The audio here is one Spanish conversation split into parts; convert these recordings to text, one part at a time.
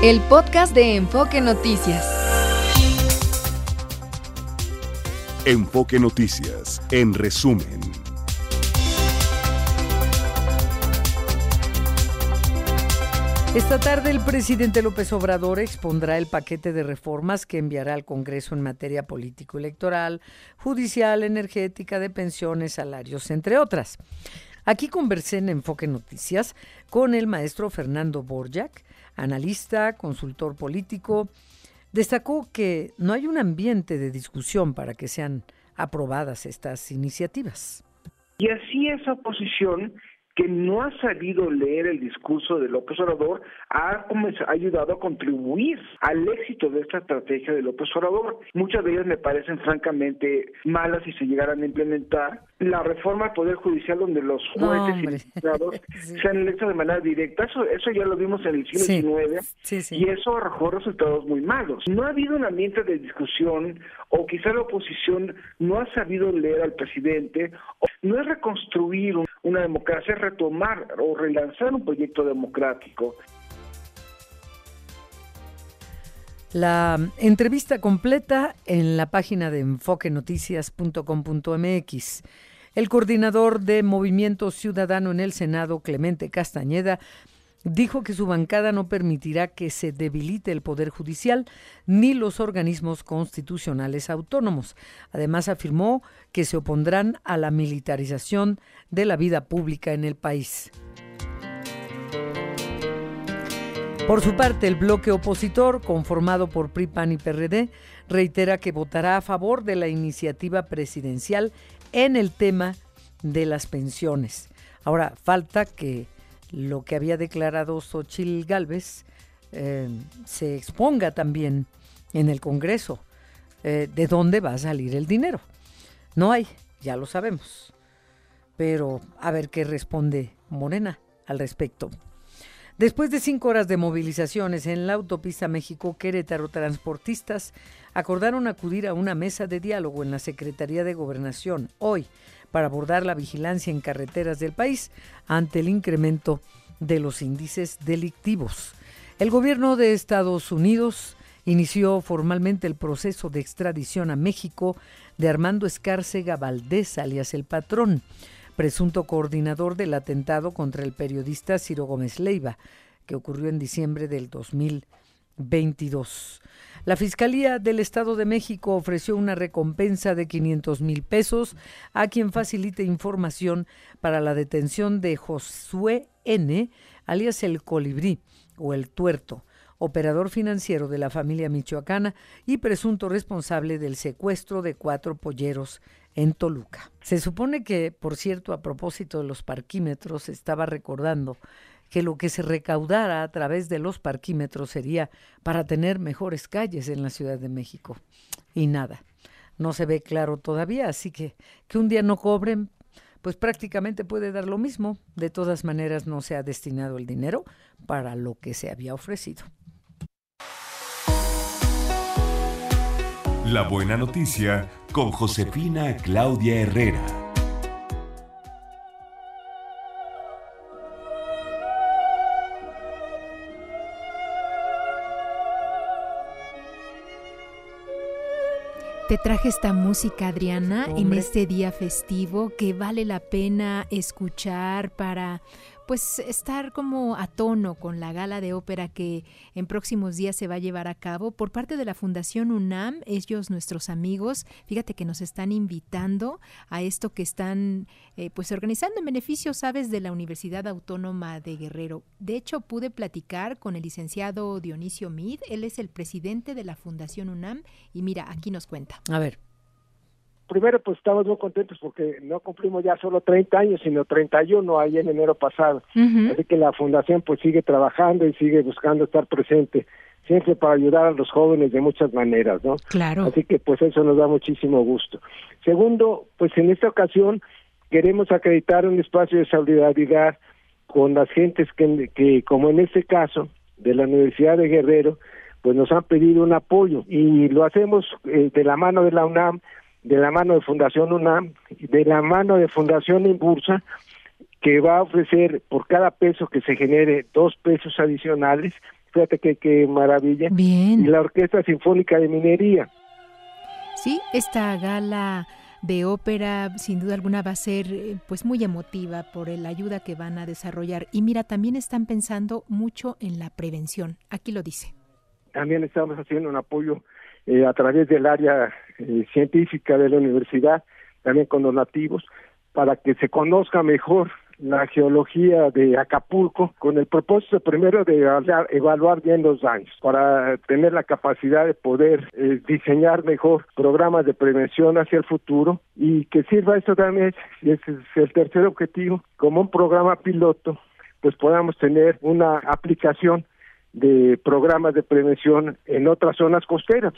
El podcast de Enfoque Noticias. Enfoque Noticias, en resumen. Esta tarde el presidente López Obrador expondrá el paquete de reformas que enviará al Congreso en materia político-electoral, judicial, energética, de pensiones, salarios, entre otras. Aquí conversé en Enfoque Noticias con el maestro Fernando Borjak, analista, consultor político. Destacó que no hay un ambiente de discusión para que sean aprobadas estas iniciativas. Y así esa oposición que no ha sabido leer el discurso de López Obrador ha, ha ayudado a contribuir al éxito de esta estrategia de López Obrador. Muchas de ellas me parecen francamente malas si se llegaran a implementar. La reforma al Poder Judicial donde los jueces y magistrados sean electos de manera directa, eso, eso ya lo vimos en el siglo XIX y eso arrojó resultados muy malos. No ha habido un ambiente de discusión o quizá la oposición no ha sabido leer al presidente, no es reconstruir una democracia, es retomar o relanzar un proyecto democrático. La entrevista completa en la página de enfoquenoticias.com.mx. El coordinador de Movimiento Ciudadano en el Senado, Clemente Castañeda, dijo que su bancada no permitirá que se debilite el Poder Judicial ni los organismos constitucionales autónomos. Además, afirmó que se opondrán a la militarización de la vida pública en el país. Por su parte, el bloque opositor, conformado por PRI, PAN y PRD, reitera que votará a favor de la iniciativa presidencial en el tema de las pensiones. Ahora, falta que lo que había declarado Xochil Gálvez eh, se exponga también en el Congreso. Eh, ¿De dónde va a salir el dinero? No hay, ya lo sabemos. Pero a ver qué responde Morena al respecto. Después de cinco horas de movilizaciones en la autopista México-Querétaro, transportistas acordaron acudir a una mesa de diálogo en la Secretaría de Gobernación hoy para abordar la vigilancia en carreteras del país ante el incremento de los índices delictivos. El gobierno de Estados Unidos inició formalmente el proceso de extradición a México de Armando Escárcega Valdés, alias El Patrón, presunto coordinador del atentado contra el periodista Ciro Gómez Leiva, que ocurrió en diciembre del 2022. La Fiscalía del Estado de México ofreció una recompensa de 500 mil pesos a quien facilite información para la detención de Josué N., alias el Colibrí o el Tuerto, operador financiero de la familia michoacana y presunto responsable del secuestro de cuatro polleros en Toluca. Se supone que, por cierto, a propósito de los parquímetros, estaba recordando que lo que se recaudara a través de los parquímetros sería para tener mejores calles en la Ciudad de México. Y nada, no se ve claro todavía, así que que un día no cobren, pues prácticamente puede dar lo mismo. De todas maneras, no se ha destinado el dinero para lo que se había ofrecido. La buena noticia con Josefina Claudia Herrera. Te traje esta música, Adriana, en este día festivo que vale la pena escuchar para pues estar como a tono con la gala de ópera que en próximos días se va a llevar a cabo por parte de la Fundación UNAM, ellos nuestros amigos, fíjate que nos están invitando a esto que están eh, pues organizando en beneficio, sabes, de la Universidad Autónoma de Guerrero. De hecho, pude platicar con el licenciado Dionisio Mid, él es el presidente de la Fundación UNAM y mira, aquí nos cuenta. A ver primero pues estamos muy contentos porque no cumplimos ya solo 30 años, sino 31 ahí en enero pasado. Así que la fundación pues sigue trabajando y sigue buscando estar presente siempre para ayudar a los jóvenes de muchas maneras, ¿no? Claro. Así que pues eso nos da muchísimo gusto. Segundo, pues en esta ocasión queremos acreditar un espacio de solidaridad con las gentes que, que como en este caso de la Universidad de Guerrero, pues nos han pedido un apoyo y lo hacemos eh, de la mano de la UNAM de la mano de Fundación UNAM, de la mano de Fundación Inbursa, que va a ofrecer por cada peso que se genere dos pesos adicionales, fíjate que qué maravilla. Bien. Y la Orquesta Sinfónica de Minería. Sí, esta gala de ópera sin duda alguna va a ser eh, pues muy emotiva por la ayuda que van a desarrollar y mira también están pensando mucho en la prevención aquí lo dice también estamos haciendo un apoyo eh, a través del área eh, científica de la universidad también con los nativos para que se conozca mejor la geología de Acapulco con el propósito primero de evaluar, bien los daños para tener la capacidad de poder eh, diseñar mejor programas de prevención hacia el futuro y que sirva esto también, y ese es el tercer objetivo, como un programa piloto, pues podamos tener una aplicación de programas de prevención en otras zonas costeras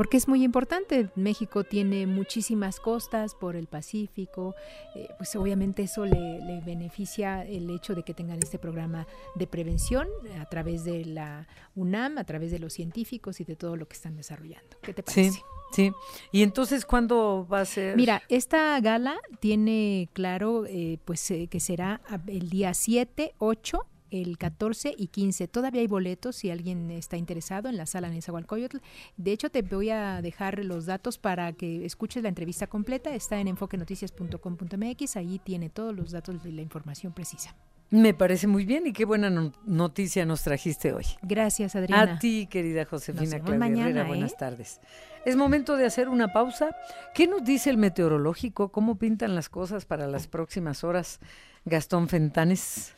porque es muy importante. México tiene muchísimas costas por el Pacífico, eh, pues obviamente eso le, beneficia el hecho de que tengan este programa de prevención a través de la UNAM, a través de los científicos y de todo lo que están desarrollando. ¿Qué te parece? Sí. Sí, y entonces ¿cuándo va a ser? Mira, esta gala tiene claro eh, pues eh, que será el día 7, 8 el 14 y 15. Todavía hay boletos si alguien está interesado en la sala Nezahualcóyotl. De hecho, te voy a dejar los datos para que escuches la entrevista completa. Está en enfoquenoticias.com.mx. Ahí tiene todos los datos de la información precisa. Me parece muy bien y qué buena noticia nos trajiste hoy. Gracias, Adriana. A ti, querida Josefina Claudia mañana, buenas ¿eh? tardes. Es momento de hacer una pausa. ¿Qué nos dice el meteorológico? ¿Cómo pintan las cosas para las próximas horas? Gastón Fentanes.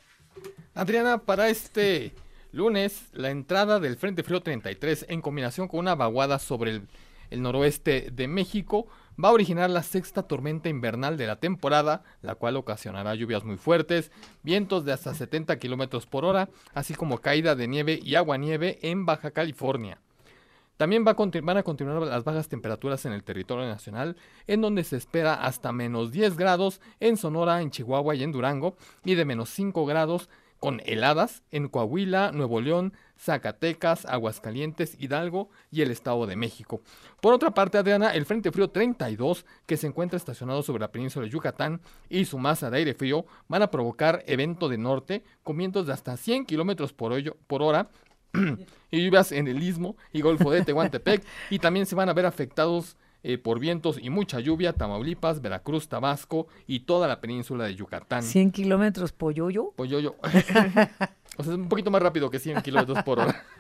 Adriana, para este lunes, la entrada del Frente Frío 33 en combinación con una vaguada sobre el, noroeste de México va a originar la sexta tormenta invernal de la temporada, la cual ocasionará lluvias muy fuertes, vientos de hasta 70 kilómetros por hora, así como caída de nieve y agua-nieve en Baja California. También va a van a continuar las bajas temperaturas en el territorio nacional, en donde se espera hasta menos 10 grados en Sonora, en Chihuahua y en Durango, y de menos 5 grados con heladas en Coahuila, Nuevo León, Zacatecas, Aguascalientes, Hidalgo y el Estado de México. Por otra parte, Adriana, el Frente Frío 32, que se encuentra estacionado sobre la península de Yucatán, y su masa de aire frío van a provocar evento de norte con vientos de hasta 100 kilómetros por, por hora y lluvias en el Istmo y Golfo de Tehuantepec, y también se van a ver afectados eh, por vientos y mucha lluvia, Tamaulipas, Veracruz, Tabasco y toda la península de Yucatán. 100 kilómetros Polloyo. Polloyo. o sea, es un poquito más rápido que 100 kilómetros por hora.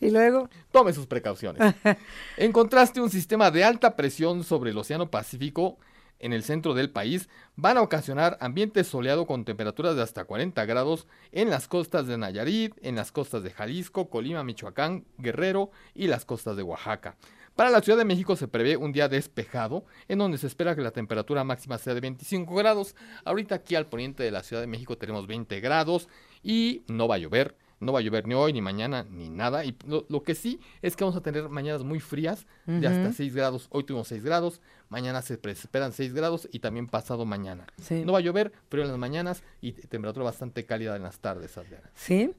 Y luego. Tome sus precauciones. en contraste, un sistema de alta presión sobre el Océano Pacífico en el centro del país van a ocasionar ambiente soleado con temperaturas de hasta 40 grados en las costas de Nayarit, en las costas de Jalisco, Colima, Michoacán, Guerrero y las costas de Oaxaca. Para la Ciudad de México se prevé un día despejado, en donde se espera que la temperatura máxima sea de 25 grados. Ahorita aquí al poniente de la Ciudad de México tenemos 20 grados y no va a llover. No va a llover ni hoy, ni mañana, ni nada. Y lo, que sí es que vamos a tener mañanas muy frías, de hasta 6 grados. Hoy tuvimos 6 grados, mañana se esperan 6 grados y también pasado mañana. No va a llover, pero en las mañanas y temperatura bastante cálida en las tardes, Sí.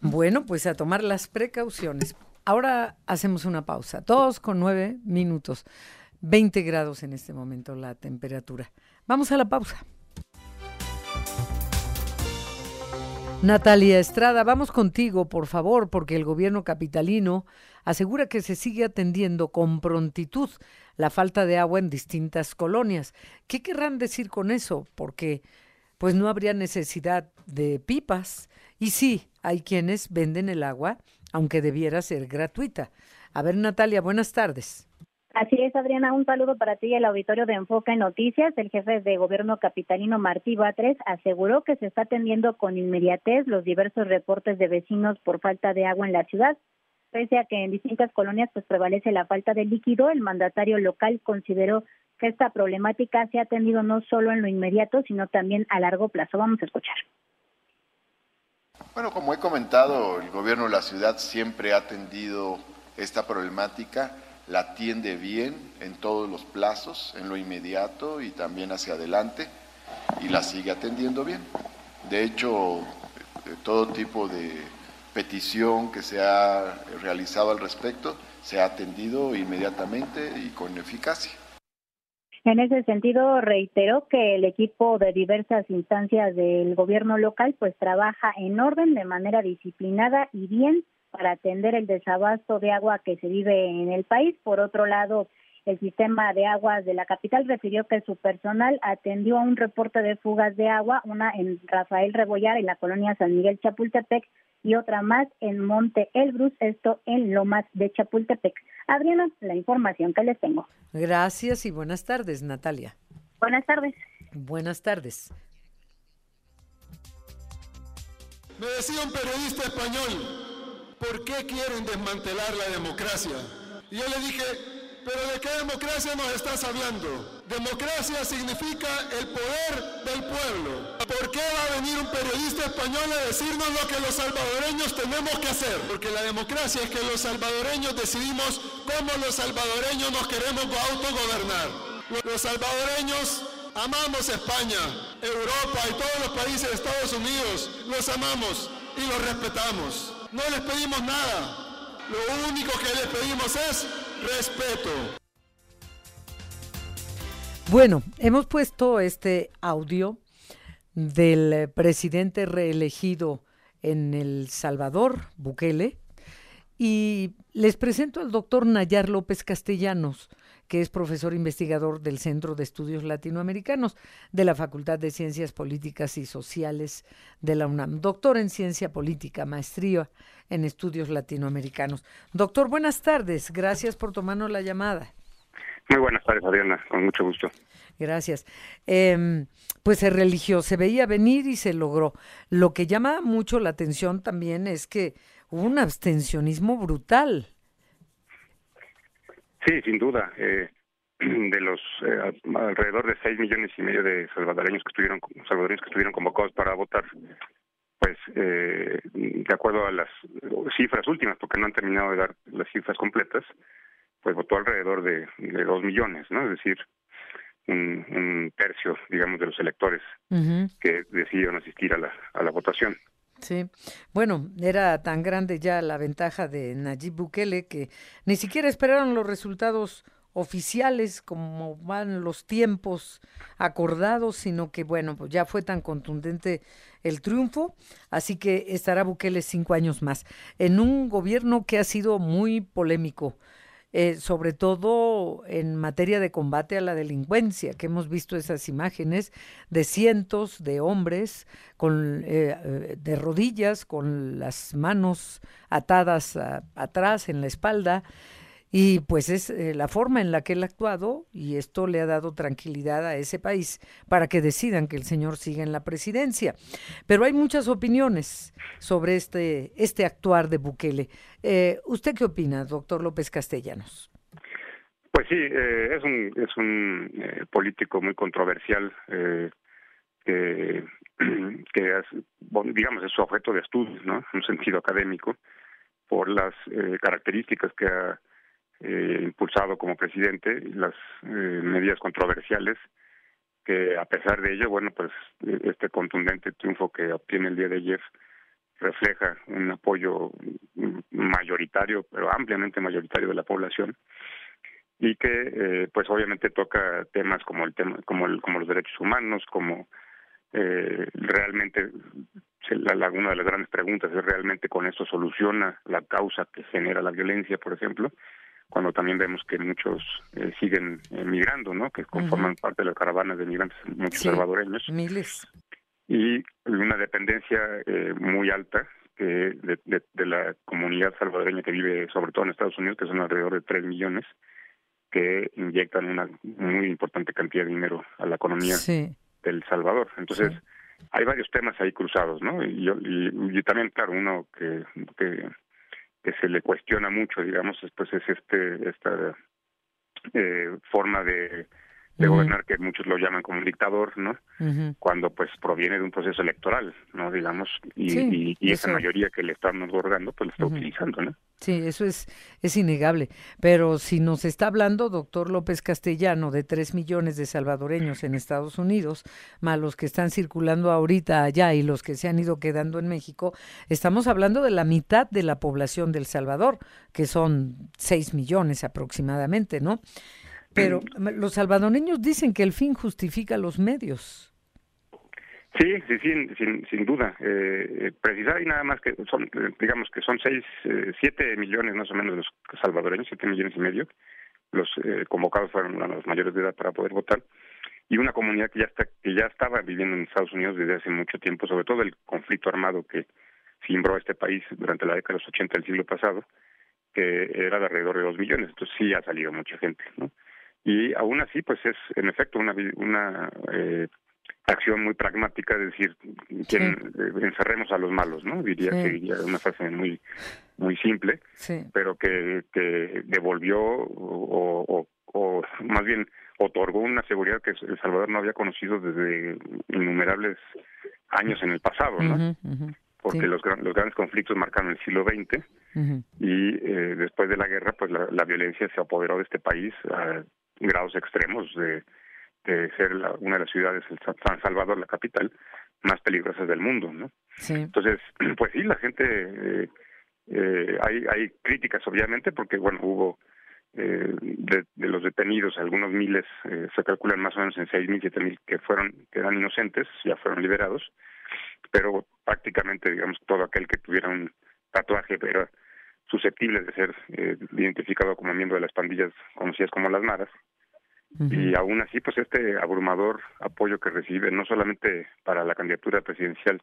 Bueno, pues a tomar las precauciones. Ahora hacemos una pausa. Dos con nueve minutos. 20 grados en este momento la temperatura. Vamos a la pausa. Natalia Estrada, vamos contigo, por favor, porque el gobierno capitalino asegura que se sigue atendiendo con prontitud la falta de agua en distintas colonias. ¿Qué querrán decir con eso? Porque pues no habría necesidad de pipas. Y sí, hay quienes venden el agua aunque debiera ser gratuita. A ver, Natalia, buenas tardes. Así es, Adriana, un saludo para ti y el auditorio de Enfoque en Noticias. El jefe de gobierno capitalino Martí Batres aseguró que se está atendiendo con inmediatez los diversos reportes de vecinos por falta de agua en la ciudad. Pese a que en distintas colonias pues prevalece la falta de líquido, el mandatario local consideró que esta problemática se ha atendido no solo en lo inmediato, sino también a largo plazo. Vamos a escuchar. Bueno, como he comentado, el gobierno de la ciudad siempre ha atendido esta problemática, la atiende bien en todos los plazos, en lo inmediato y también hacia adelante, y la sigue atendiendo bien. De hecho, todo tipo de petición que se ha realizado al respecto se ha atendido inmediatamente y con eficacia. En ese sentido, reiteró que el equipo de diversas instancias del gobierno local pues trabaja en orden, de manera disciplinada y bien para atender el desabasto de agua que se vive en el país. Por otro lado, el sistema de aguas de la capital refirió que su personal atendió a un reporte de fugas de agua, una en Rafael Rebollar, en la colonia San Miguel Chapultepec, y otra más en Monte Elbrus, esto en Lomas de Chapultepec. Adriana, la información que les tengo. Gracias y buenas tardes, Natalia. Buenas tardes. Buenas tardes. Me decía un periodista español, ¿por qué quieren desmantelar la democracia? Y yo le dije, pero ¿de qué democracia nos estás hablando? Democracia significa el poder del pueblo. ¿Por qué va a venir un periodista español a decirnos lo que los salvadoreños tenemos que hacer? Porque la democracia es que los salvadoreños decidimos cómo los salvadoreños nos queremos autogobernar. Los salvadoreños amamos España, Europa y todos los países de Estados Unidos. Los amamos y los respetamos. No les pedimos nada. Lo único que les pedimos es respeto. Bueno, hemos puesto este audio del presidente reelegido en El Salvador, Bukele, y les presento al doctor Nayar López Castellanos, que es profesor investigador del Centro de Estudios Latinoamericanos de la Facultad de Ciencias Políticas y Sociales de la UNAM. Doctor en Ciencia Política, maestría en Estudios Latinoamericanos. Doctor, buenas tardes. Gracias por tomarnos la llamada. Muy buenas tardes, Adriana. Con mucho gusto. Gracias. Eh, pues se religió, se veía venir y se logró. Lo que llama mucho la atención también es que hubo un abstencionismo brutal Sí, sin duda. Eh, de los eh, alrededor de seis millones y medio de salvadoreños que estuvieron salvadoreños que estuvieron convocados para votar, pues eh, de acuerdo a las cifras últimas, porque no han terminado de dar las cifras completas, pues votó alrededor de, dos millones, ¿no? Es decir, un, tercio, digamos, de los electores que decidieron asistir a la, a la votación. Sí, bueno, era tan grande ya la ventaja de Nayib Bukele que ni siquiera esperaron los resultados oficiales como van los tiempos acordados, sino que bueno, pues ya fue tan contundente el triunfo, así que estará Bukele cinco años más en un gobierno que ha sido muy polémico eh, sobre todo en materia de combate a la delincuencia, que hemos visto esas imágenes de cientos de hombres con, eh, eh, de rodillas, con las manos atadas atrás en la espalda, y pues es eh, la forma en la que él ha actuado y esto le ha dado tranquilidad a ese país para que decidan que el señor siga en la presidencia. Pero hay muchas opiniones sobre este, este actuar de Bukele. Eh, ¿Usted qué opina, doctor López Castellanos? Pues sí, eh, es un, es un político muy controversial que, que digamos, es su objeto de estudio, ¿no? En un sentido académico, por las características que ha eh, impulsado como presidente las eh, medidas controversiales que a pesar de ello, bueno, pues este contundente triunfo que obtiene el día de ayer refleja un apoyo mayoritario, pero ampliamente mayoritario de la población y que eh, pues obviamente toca temas como el tema como el, como los derechos humanos, como eh, realmente la, una de las grandes preguntas es realmente con esto soluciona la causa que genera la violencia, por ejemplo, cuando también vemos que muchos eh, siguen emigrando, ¿no? Que conforman parte de las caravanas de migrantes, muchos salvadoreños. Miles. Y una dependencia eh, muy alta de, de, la comunidad salvadoreña que vive sobre todo en Estados Unidos, que son alrededor de 3 millones, que inyectan una muy importante cantidad de dinero a la economía del Salvador. Entonces, hay varios temas ahí cruzados, ¿no? Y, yo, y, y también, claro, uno que, que que se le cuestiona mucho, digamos, pues es este esta eh, forma de, de gobernar que muchos lo llaman como un dictador, ¿no? Cuando pues proviene de un proceso electoral, ¿no? Digamos, y, y, esa mayoría que le estamos otorgando, pues lo está utilizando, ¿no? Sí, eso es, es innegable. Pero si nos está hablando, doctor López Castellano, de tres millones de salvadoreños en Estados Unidos, más los que están circulando ahorita allá y los que se han ido quedando en México, estamos hablando de la mitad de la población del Salvador, que son seis millones aproximadamente, ¿no? Pero los salvadoreños dicen que el fin justifica los medios. Sí, sí, sin, sin, sin duda. Eh, precisar y nada más que son, digamos que son seis, eh, siete millones más o menos los salvadoreños, siete millones y medio. Los eh, convocados fueron los mayores de edad para poder votar y una comunidad que ya está que ya estaba viviendo en Estados Unidos desde hace mucho tiempo, sobre todo el conflicto armado que cimbró a este país durante la década de los 80 del siglo pasado, que era de alrededor de dos millones. Entonces sí ha salido mucha gente, ¿no? Y aún así, pues es en efecto una, una eh, acción muy pragmática, es decir, que eh, encerremos a los malos, ¿no? Diría que diría una frase muy muy simple, pero que, que devolvió o, o, más bien otorgó una seguridad que El Salvador no había conocido desde innumerables años en el pasado, ¿no? Porque los, los grandes conflictos marcaron el siglo XX y eh, después de la guerra, pues la, la, violencia se apoderó de este país a grados extremos de de ser una de las ciudades, el San Salvador, la capital, más peligrosas del mundo, ¿no? Entonces, pues sí, la gente, eh, eh, hay, hay críticas obviamente, porque bueno, hubo eh, de, los detenidos, algunos miles, se calculan más o menos en seis mil, siete mil que fueron, que eran inocentes, ya fueron liberados, pero prácticamente, digamos, todo aquel que tuviera un tatuaje era susceptible de ser identificado como miembro de las pandillas conocidas como las maras, y aún así, pues este abrumador apoyo que recibe, no solamente para la candidatura presidencial,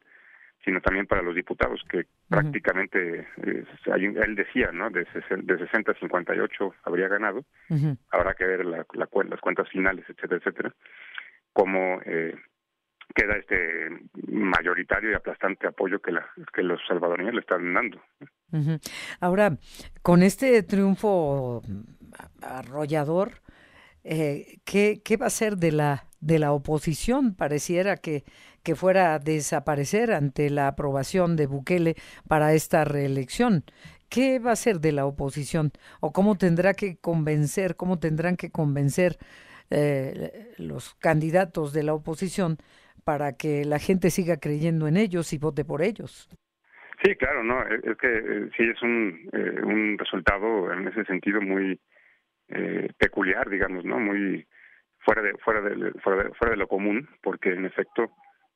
sino también para los diputados, que prácticamente, él decía, ¿no? De, de 60 a 58 habría ganado, habrá que ver la, las cuentas finales, etcétera, etcétera, cómo eh, queda este mayoritario y aplastante apoyo que, la, que los salvadoreños le están dando. Ahora, con este triunfo arrollador, eh, ¿qué, ¿qué, va a ser de la, de la oposición? Pareciera que, que fuera a desaparecer ante la aprobación de Bukele para esta reelección. ¿Qué va a ser de la oposición? ¿O cómo tendrá que convencer, cómo tendrán que convencer eh, los candidatos de la oposición para que la gente siga creyendo en ellos y vote por ellos? Sí, claro, no, es que eh, sí es un, eh, un resultado en ese sentido muy eh, peculiar, digamos, ¿no? Muy fuera de, fuera de, fuera de, lo común, porque en efecto,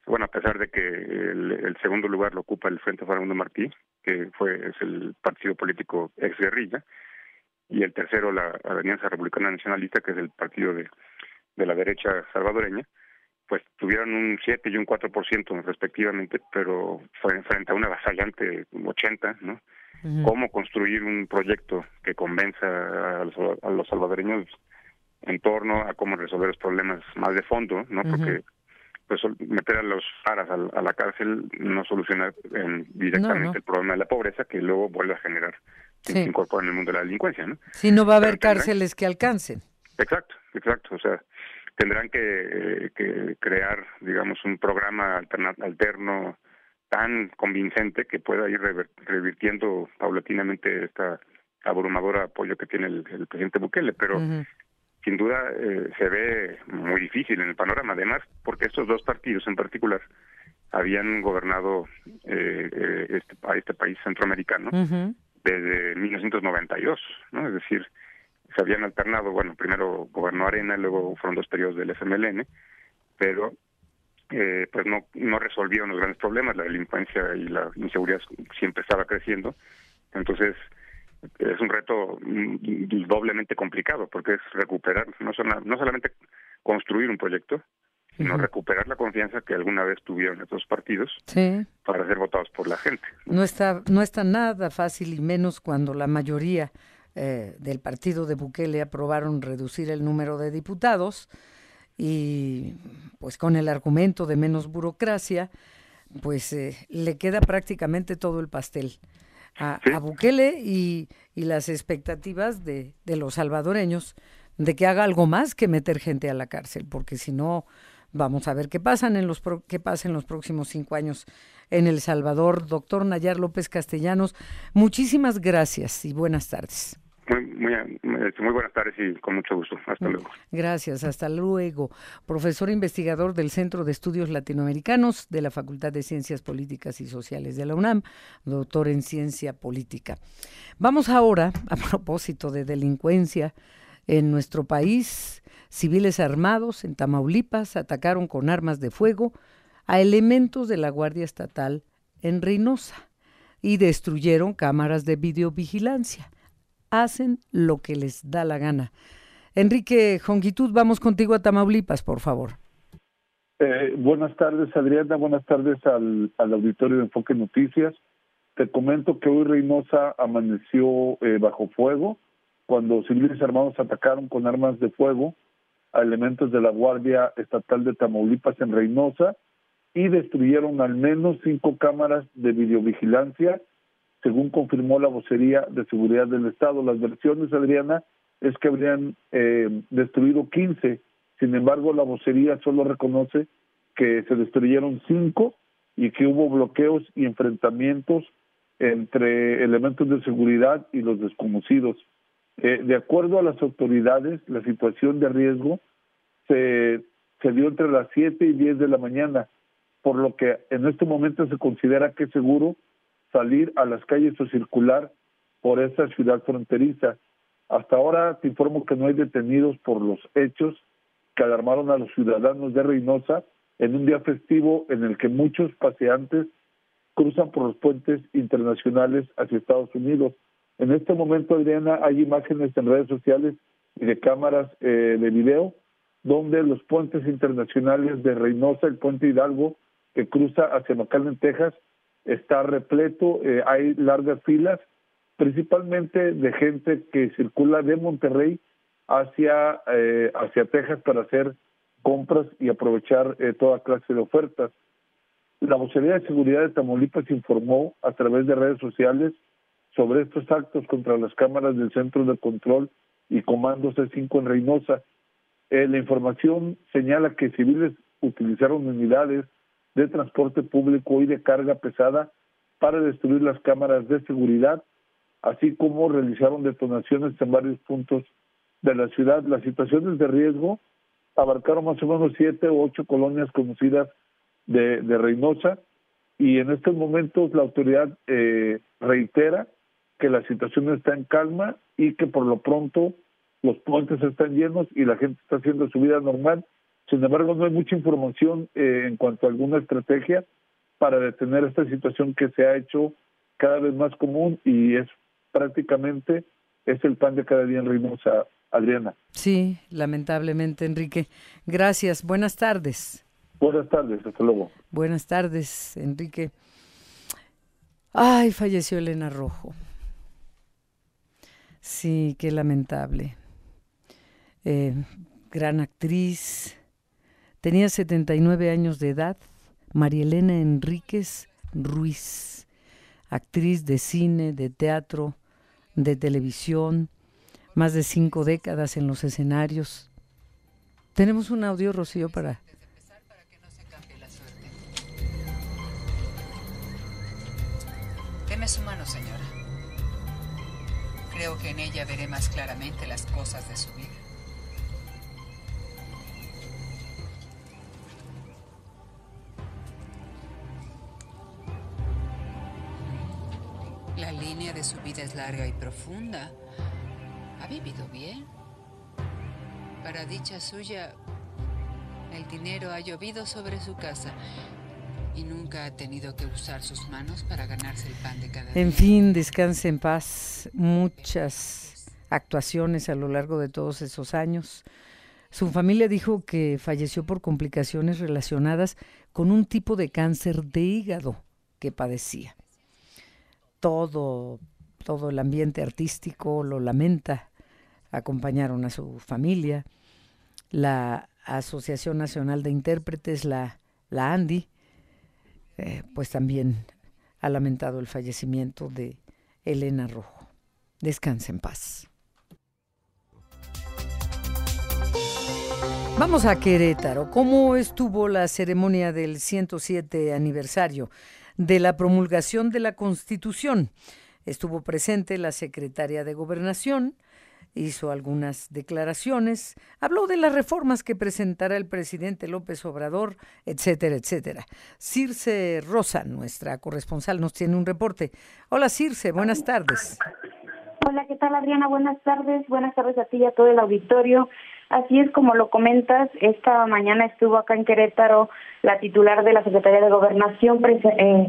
bueno, a pesar de que el, segundo lugar lo ocupa el Frente Farabundo Martí, que fue es el partido político ex guerrilla, y el tercero la Alianza Republicana Nacionalista, que es el partido de, de la derecha salvadoreña, pues tuvieron un 7 y un 4% respectivamente, pero frente a una avasallante 80, ¿no? cómo construir un proyecto que convenza a los, salvadoreños en torno a cómo resolver los problemas más de fondo, ¿no? Porque pues meter a los aras a, la cárcel no soluciona directamente el problema de la pobreza que luego vuelve a generar sí. se incorpora en el mundo de la delincuencia, ¿no? Sí, no va a haber cárceles que alcancen. Exacto, exacto, o sea, tendrán que, que crear, digamos, un programa alterno tan convincente que pueda ir revirtiendo paulatinamente esta abrumadora apoyo que tiene el, presidente Bukele, pero sin duda eh, se ve muy difícil en el panorama, además porque estos dos partidos en particular habían gobernado eh, eh este, a este país centroamericano desde 1992, ¿no? Es decir, se habían alternado, bueno, primero gobernó Arena, luego fueron dos periodos del FMLN, pero eh, pues no, no resolvieron los grandes problemas, la delincuencia y la inseguridad siempre estaba creciendo, entonces es un reto mm, doblemente complicado porque es recuperar, no, no solamente construir un proyecto, sino recuperar la confianza que alguna vez tuvieron estos partidos para ser votados por la gente. No está, no está nada fácil y menos cuando la mayoría eh, del partido de Bukele aprobaron reducir el número de diputados y pues con el argumento de menos burocracia, pues eh, le queda prácticamente todo el pastel a, Bukele y, y, las expectativas de, de, los salvadoreños de que haga algo más que meter gente a la cárcel, porque si no, vamos a ver qué, pasan en los qué pasa en los próximos cinco años en El Salvador. Doctor Nayar López Castellanos, muchísimas gracias y buenas tardes. Muy, muy, muy, buenas tardes y con mucho gusto. Hasta luego. Gracias, hasta luego. Profesor investigador del Centro de Estudios Latinoamericanos de la Facultad de Ciencias Políticas y Sociales de la UNAM, doctor en Ciencia Política. Vamos ahora, a propósito de delincuencia, en nuestro país, civiles armados en Tamaulipas atacaron con armas de fuego a elementos de la Guardia Estatal en Reynosa y destruyeron cámaras de videovigilancia. Hacen lo que les da la gana. Enrique Jongitud, vamos contigo a Tamaulipas, por favor. Eh, buenas tardes, Adriana. Buenas tardes al, auditorio de Enfoque Noticias. Te comento que hoy Reynosa amaneció eh, bajo fuego cuando civiles armados atacaron con armas de fuego a elementos de la Guardia Estatal de Tamaulipas en Reynosa y destruyeron al menos cinco cámaras de videovigilancia, según confirmó la vocería de seguridad del Estado. Las versiones, Adriana, es que habrían eh, destruido 15, sin embargo la vocería solo reconoce que se destruyeron cinco y que hubo bloqueos y enfrentamientos entre elementos de seguridad y los desconocidos. Eh, de acuerdo a las autoridades, la situación de riesgo se, se dio entre las 7 y 10 de la mañana por lo que en este momento se considera que es seguro salir a las calles o circular por esa ciudad fronteriza. Hasta ahora te informo que no hay detenidos por los hechos que alarmaron a los ciudadanos de Reynosa en un día festivo en el que muchos paseantes cruzan por los puentes internacionales hacia Estados Unidos. En este momento, Adriana, hay imágenes en redes sociales y de cámaras eh, de video donde los puentes internacionales de Reynosa, el puente Hidalgo, que cruza hacia McAllen, Texas, está repleto, eh, hay largas filas, principalmente de gente que circula de Monterrey hacia, eh, hacia Texas para hacer compras y aprovechar eh, toda clase de ofertas. La vocería de seguridad de Tamaulipas informó a través de redes sociales sobre estos actos contra las cámaras del Centro de Control y Comando C5 en Reynosa. la información señala que civiles utilizaron unidades de transporte público y de carga pesada para destruir las cámaras de seguridad, así como realizaron detonaciones en varios puntos de la ciudad. Las situaciones de riesgo abarcaron más o menos siete u ocho colonias conocidas de, de Reynosa y en estos momentos la autoridad eh, reitera que la situación está en calma y que por lo pronto los puentes están llenos y la gente está haciendo su vida normal sin embargo, no hay mucha información eh, en cuanto a alguna estrategia para detener esta situación que se ha hecho cada vez más común y es prácticamente es el pan de cada día en Reynosa, Adriana. Sí, lamentablemente, Enrique. Gracias. Buenas tardes. Buenas tardes, hasta luego. Buenas tardes, Enrique. Ay, falleció Elena Rojo. Sí, qué lamentable. Eh, gran actriz, Tenía 79 años de edad, María Elena Enríquez Ruiz, actriz de cine, de teatro, de televisión, más de cinco décadas en los escenarios. Tenemos un audio, Rocío, para... que en ella veré más claramente las cosas de su vida. La línea de su vida es larga y profunda. Ha vivido bien. Para dicha suya, el dinero ha llovido sobre su casa y nunca ha tenido que usar sus manos para ganarse el pan de cada día. En fin, descanse en paz. Muchas actuaciones a lo largo de todos esos años. Su familia dijo que falleció por complicaciones relacionadas con un tipo de cáncer de hígado que padecía todo, todo el ambiente artístico lo lamenta. Acompañaron a su familia. La Asociación Nacional de Intérpretes, la, la ANDI, eh, pues también ha lamentado el fallecimiento de Elena Rojo. Descanse en paz. Vamos a Querétaro. ¿Cómo estuvo la ceremonia del 107 aniversario de la promulgación de la Constitución. Estuvo presente la secretaria de Gobernación, hizo algunas declaraciones, habló de las reformas que presentará el presidente López Obrador, etcétera, etcétera. Circe Rosa, nuestra corresponsal, nos tiene un reporte. Hola Circe, buenas tardes. Hola, ¿qué tal Adriana? Buenas tardes. Buenas tardes a ti y a todo el auditorio. Así es como lo comentas, esta mañana estuvo acá en Querétaro la titular de la Secretaría de Gobernación eh,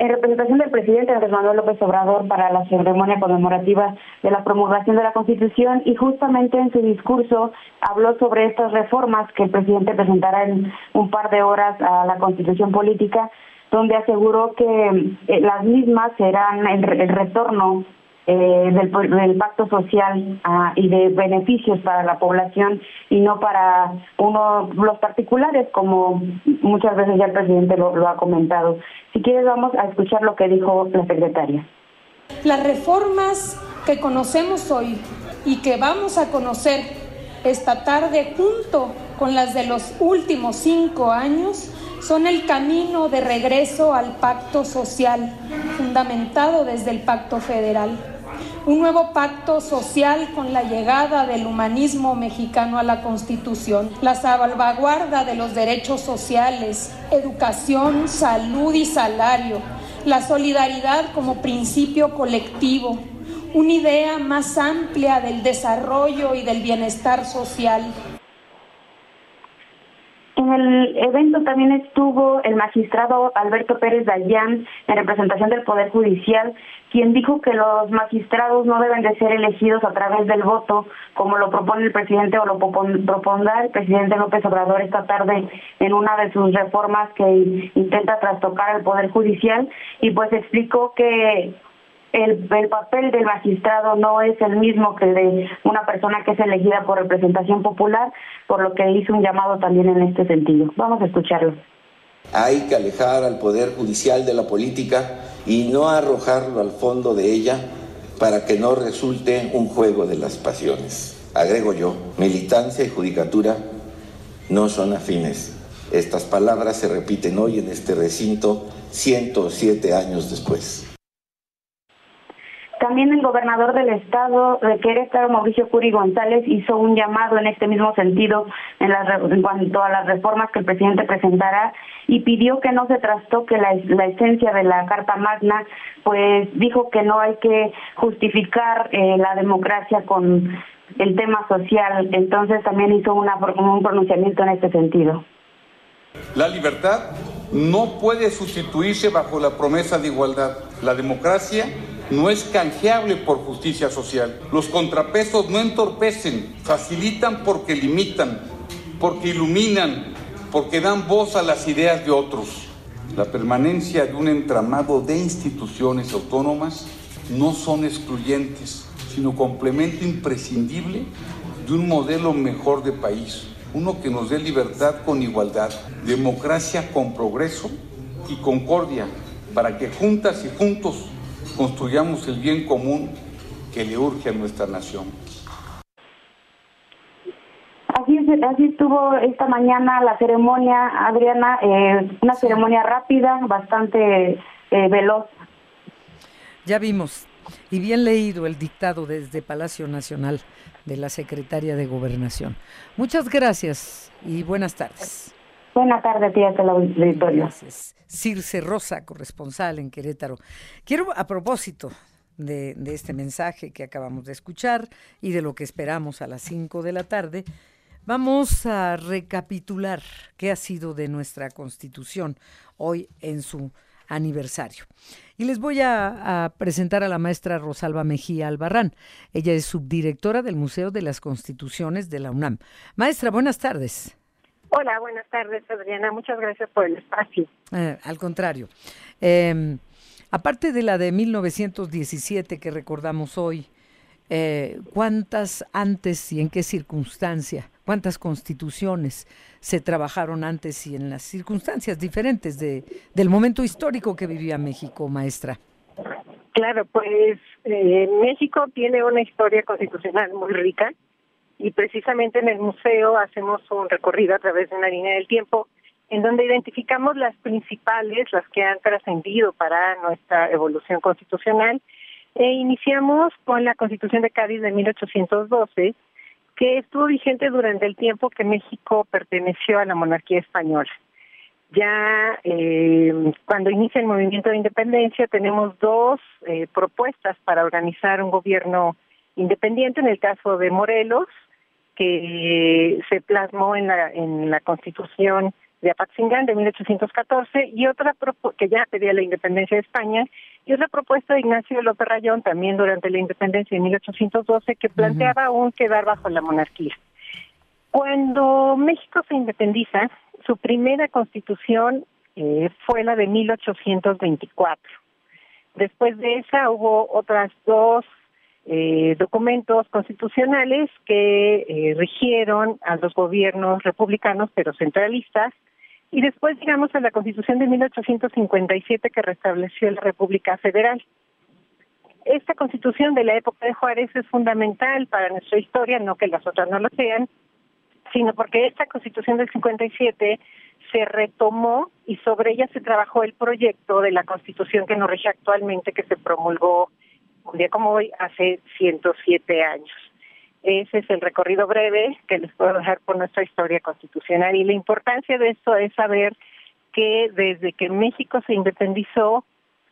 en representación del presidente Andrés Manuel López Obrador para la ceremonia conmemorativa de la promulgación de la Constitución y justamente en su discurso habló sobre estas reformas que el presidente presentará en un par de horas a la Constitución política, donde aseguró que eh, las mismas serán el retorno eh, del, pacto social ah, y de beneficios para la población y no para uno los particulares como muchas veces ya el presidente lo ha comentado. Si quieres vamos a escuchar lo que dijo la secretaria. Las reformas que conocemos hoy y que vamos a conocer esta tarde junto con las de los últimos cinco años son el camino de regreso al pacto social fundamentado desde el pacto federal un nuevo pacto social con la llegada del humanismo mexicano a la Constitución, la salvaguarda de los derechos sociales, educación, salud y salario, la solidaridad como principio colectivo, una idea más amplia del desarrollo y del bienestar social. En el evento también estuvo el magistrado Alberto Pérez Dayán en representación del Poder Judicial, quien dijo que los magistrados no deben de ser elegidos a través del voto, como lo propone el presidente o lo propondrá el presidente López Obrador esta tarde en una de sus reformas que intenta trastocar el Poder Judicial, y pues explicó que el, el, papel del magistrado no es el mismo que de una persona que es elegida por representación popular, por lo que hizo un llamado también en este sentido. Vamos a escucharlo. Hay que alejar al Poder Judicial de la política y no arrojarlo al fondo de ella para que no resulte un juego de las pasiones. Agrego yo, militancia y judicatura no son afines. Estas palabras se repiten hoy en este recinto 107 años después. También el gobernador del estado de Querétaro, Mauricio Curi González, hizo un llamado en este mismo sentido en, en cuanto a las reformas que el presidente presentará y pidió que no se trastoque la, la esencia de la Carta Magna, pues dijo que no hay que justificar eh, la democracia con el tema social. Entonces también hizo una, un pronunciamiento en este sentido. La libertad no puede sustituirse bajo la promesa de igualdad. La democracia no es canjeable por justicia social. Los contrapesos no entorpecen, facilitan porque limitan, porque iluminan, porque dan voz a las ideas de otros. La permanencia de un entramado de instituciones autónomas no son excluyentes, sino complemento imprescindible de un modelo mejor de país, uno que nos dé libertad con igualdad, democracia con progreso y concordia, para que juntas y juntos construyamos el bien común que le urge a nuestra nación. Así, así estuvo esta mañana la ceremonia, Adriana, eh, una ceremonia rápida, bastante eh, veloz. Ya vimos, y bien leído el dictado desde Palacio Nacional de la Secretaria de Gobernación. Muchas gracias y buenas tardes. Buenas tardes, tía, la auditorio. Gracias. Circe Rosa, corresponsal en Querétaro. Quiero, a propósito de, este mensaje que acabamos de escuchar y de lo que esperamos a las 5 de la tarde, vamos a recapitular qué ha sido de nuestra Constitución hoy en su aniversario. Y les voy a, presentar a la maestra Rosalba Mejía Albarrán. Ella es subdirectora del Museo de las Constituciones de la UNAM. Maestra, buenas tardes. Hola, buenas tardes, Adriana. Muchas gracias por el espacio. Eh, al contrario. Eh, aparte de la de 1917 que recordamos hoy, eh, ¿cuántas antes y en qué circunstancia, cuántas constituciones se trabajaron antes y en las circunstancias diferentes de, del momento histórico que vivía México, maestra? Claro, pues eh, México tiene una historia constitucional muy rica y precisamente en el museo hacemos un recorrido a través de una línea del tiempo en donde identificamos las principales, las que han trascendido para nuestra evolución constitucional e iniciamos con la Constitución de Cádiz de 1812 que estuvo vigente durante el tiempo que México perteneció a la monarquía española. ya eh, cuando inicia el movimiento de independencia tenemos dos eh, propuestas para organizar un gobierno independiente, en el caso de Morelos, que se plasmó en la, en la constitución de Apatzingán de 1814 y otra que ya pedía la independencia de España y otra propuesta de Ignacio López Rayón también durante la independencia de 1812 que planteaba aún quedar bajo la monarquía. Cuando México se independiza, su primera constitución eh, fue la de 1824. Después de esa hubo otras dos eh, documentos constitucionales que eh, rigieron a los gobiernos republicanos pero centralistas y después llegamos a la constitución de 1857 que restableció la República Federal. Esta constitución de la época de Juárez es fundamental para nuestra historia, no que las otras no lo sean, sino porque esta constitución del 57 se retomó y sobre ella se trabajó el proyecto de la constitución que nos rige actualmente, que se promulgó un día como hoy, hace 107 años. Ese es el recorrido breve que les puedo dejar por nuestra historia constitucional. Y la importancia de esto es saber que desde que México se independizó,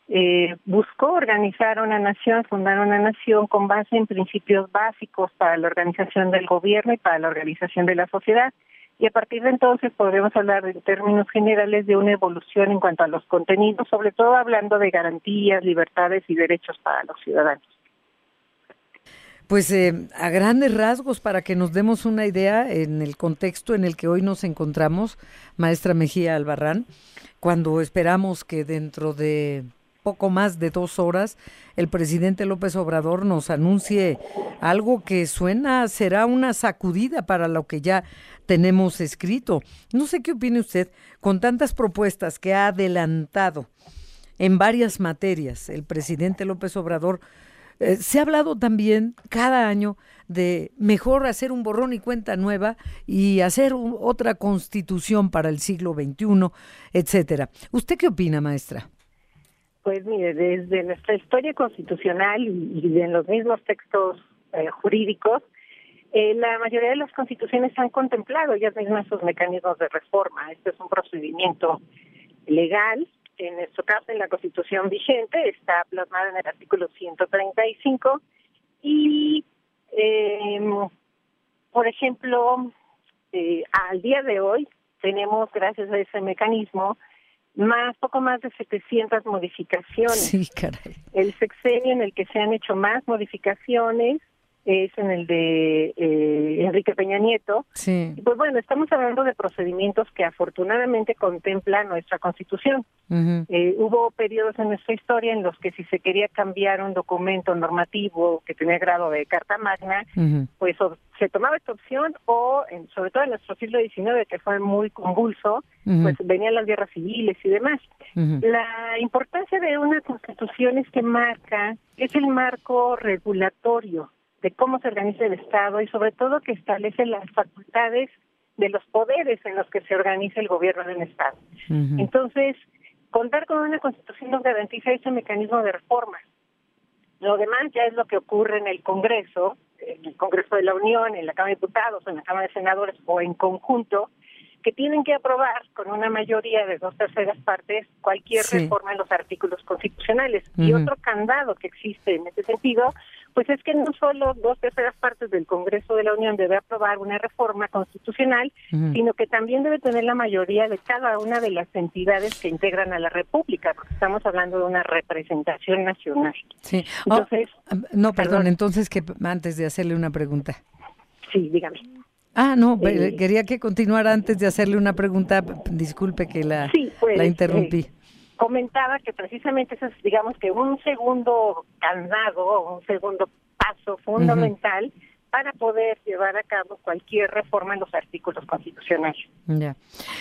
eh, buscó organizar una nación, fundar una nación con base en principios básicos para la organización del gobierno y para la organización de la sociedad. Y a partir de entonces podremos hablar en términos generales de una evolución en cuanto a los contenidos, sobre todo hablando de garantías, libertades y derechos para los ciudadanos. Pues eh, a grandes rasgos, para que nos demos una idea en el contexto en el que hoy nos encontramos, maestra Mejía Albarrán, cuando esperamos que dentro de poco más de dos horas, el presidente López Obrador nos anuncie algo que suena será una sacudida para lo que ya tenemos escrito. No sé qué opine usted con tantas propuestas que ha adelantado en varias materias el presidente López Obrador. Eh, se ha hablado también cada año de mejor hacer un borrón y cuenta nueva y hacer otra constitución para el siglo XXI, etcétera. ¿Usted qué opina, maestra? Pues mire, desde nuestra historia constitucional y, en los mismos textos eh, jurídicos, eh, la mayoría de las constituciones han contemplado ellas mismas sus mecanismos de reforma. Este es un procedimiento legal. En nuestro caso, en la constitución vigente, está plasmada en el artículo 135 y, eh, por ejemplo, eh, al día de hoy tenemos, gracias a ese mecanismo, más, poco más de 700 modificaciones. Sí, caray. El sexenio en el que se han hecho más modificaciones es en el de eh, Enrique Peña Nieto. Sí. pues bueno, estamos hablando de procedimientos que afortunadamente contempla nuestra Constitución. Eh, hubo periodos en nuestra historia en los que si se quería cambiar un documento normativo que tenía grado de Carta Magna, pues se tomaba esta opción o, sobre todo en nuestro siglo XIX, que fue muy convulso, pues venían las guerras civiles y demás. La importancia de una Constitución es que marca, es el marco regulatorio de cómo se organiza el Estado y sobre todo que establece las facultades de los poderes en los que se organiza el gobierno del Estado. Entonces, contar con una constitución nos garantiza ese mecanismo de reforma. Lo demás ya es lo que ocurre en el Congreso, en el Congreso de la Unión, en la Cámara de Diputados, en la Cámara de Senadores o en conjunto, que tienen que aprobar con una mayoría de dos terceras partes cualquier reforma en los artículos constitucionales. Y otro candado que existe en ese sentido pues es que no solo dos terceras partes del Congreso de la Unión debe aprobar una reforma constitucional, sino que también debe tener la mayoría de cada una de las entidades que integran a la República, porque estamos hablando de una representación nacional. Sí. Oh, entonces, no, perdón, entonces que antes de hacerle una pregunta. Sí, dígame. Ah, no, eh, quería que continuara antes de hacerle una pregunta. Disculpe que la, pues, la interrumpí. Eh, comentaba que precisamente eso es, digamos que un segundo candado, un segundo paso fundamental para poder llevar a cabo cualquier reforma en los artículos constitucionales. Ya.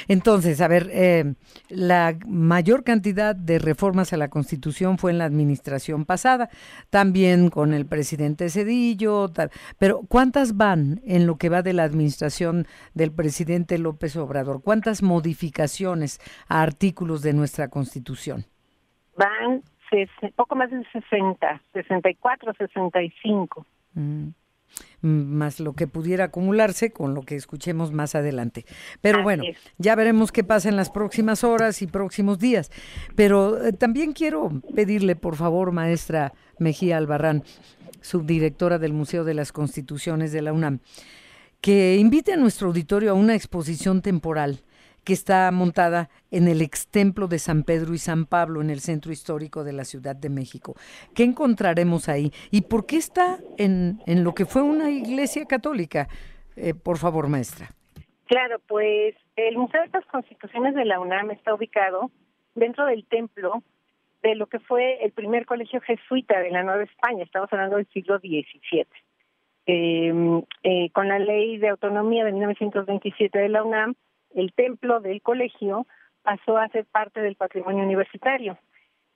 Entonces, a ver, eh, la mayor cantidad de reformas a la Constitución fue en la administración pasada, también con el presidente Cedillo, pero ¿cuántas van en lo que va de la administración del presidente López Obrador? ¿Cuántas modificaciones a artículos de nuestra Constitución? Van poco más de 60, 64, 65. Mm. Más lo que pudiera acumularse con lo que escuchemos más adelante. Pero Así bueno, es. ya veremos qué pasa en las próximas horas y próximos días. Pero eh, también quiero pedirle, por favor, maestra Mejía Albarrán, subdirectora del Museo de las Constituciones de la UNAM, que invite a nuestro auditorio a una exposición temporal que está montada en el extemplo de San Pedro y San Pablo en el centro histórico de la Ciudad de México. ¿Qué encontraremos ahí? ¿Y por qué está en, en lo que fue una iglesia católica? Eh, por favor, maestra. Claro, pues el Museo de las Constituciones de la UNAM está ubicado dentro del templo de lo que fue el primer colegio jesuita de la Nueva España. Estamos hablando del siglo XVII. Eh, eh, con la ley de autonomía de 1927 de la UNAM, el templo del colegio pasó a ser parte del patrimonio universitario.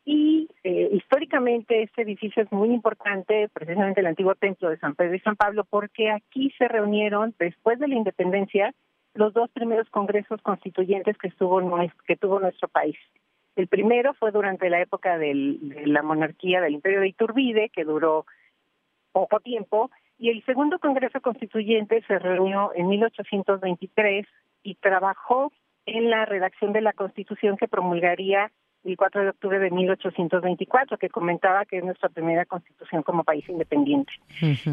Y eh, históricamente este edificio es muy importante, precisamente el antiguo templo de San Pedro y San Pablo, porque aquí se reunieron, después de la independencia, los dos primeros congresos constituyentes que, estuvo, que tuvo nuestro país. El primero fue durante la época del- de la monarquía del Imperio de Iturbide, que duró poco tiempo, y el segundo Congreso Constituyente se reunió en 1823 y trabajó en la redacción de la Constitución que promulgaría el 4 de octubre de 1824, que comentaba que es nuestra primera constitución como país independiente.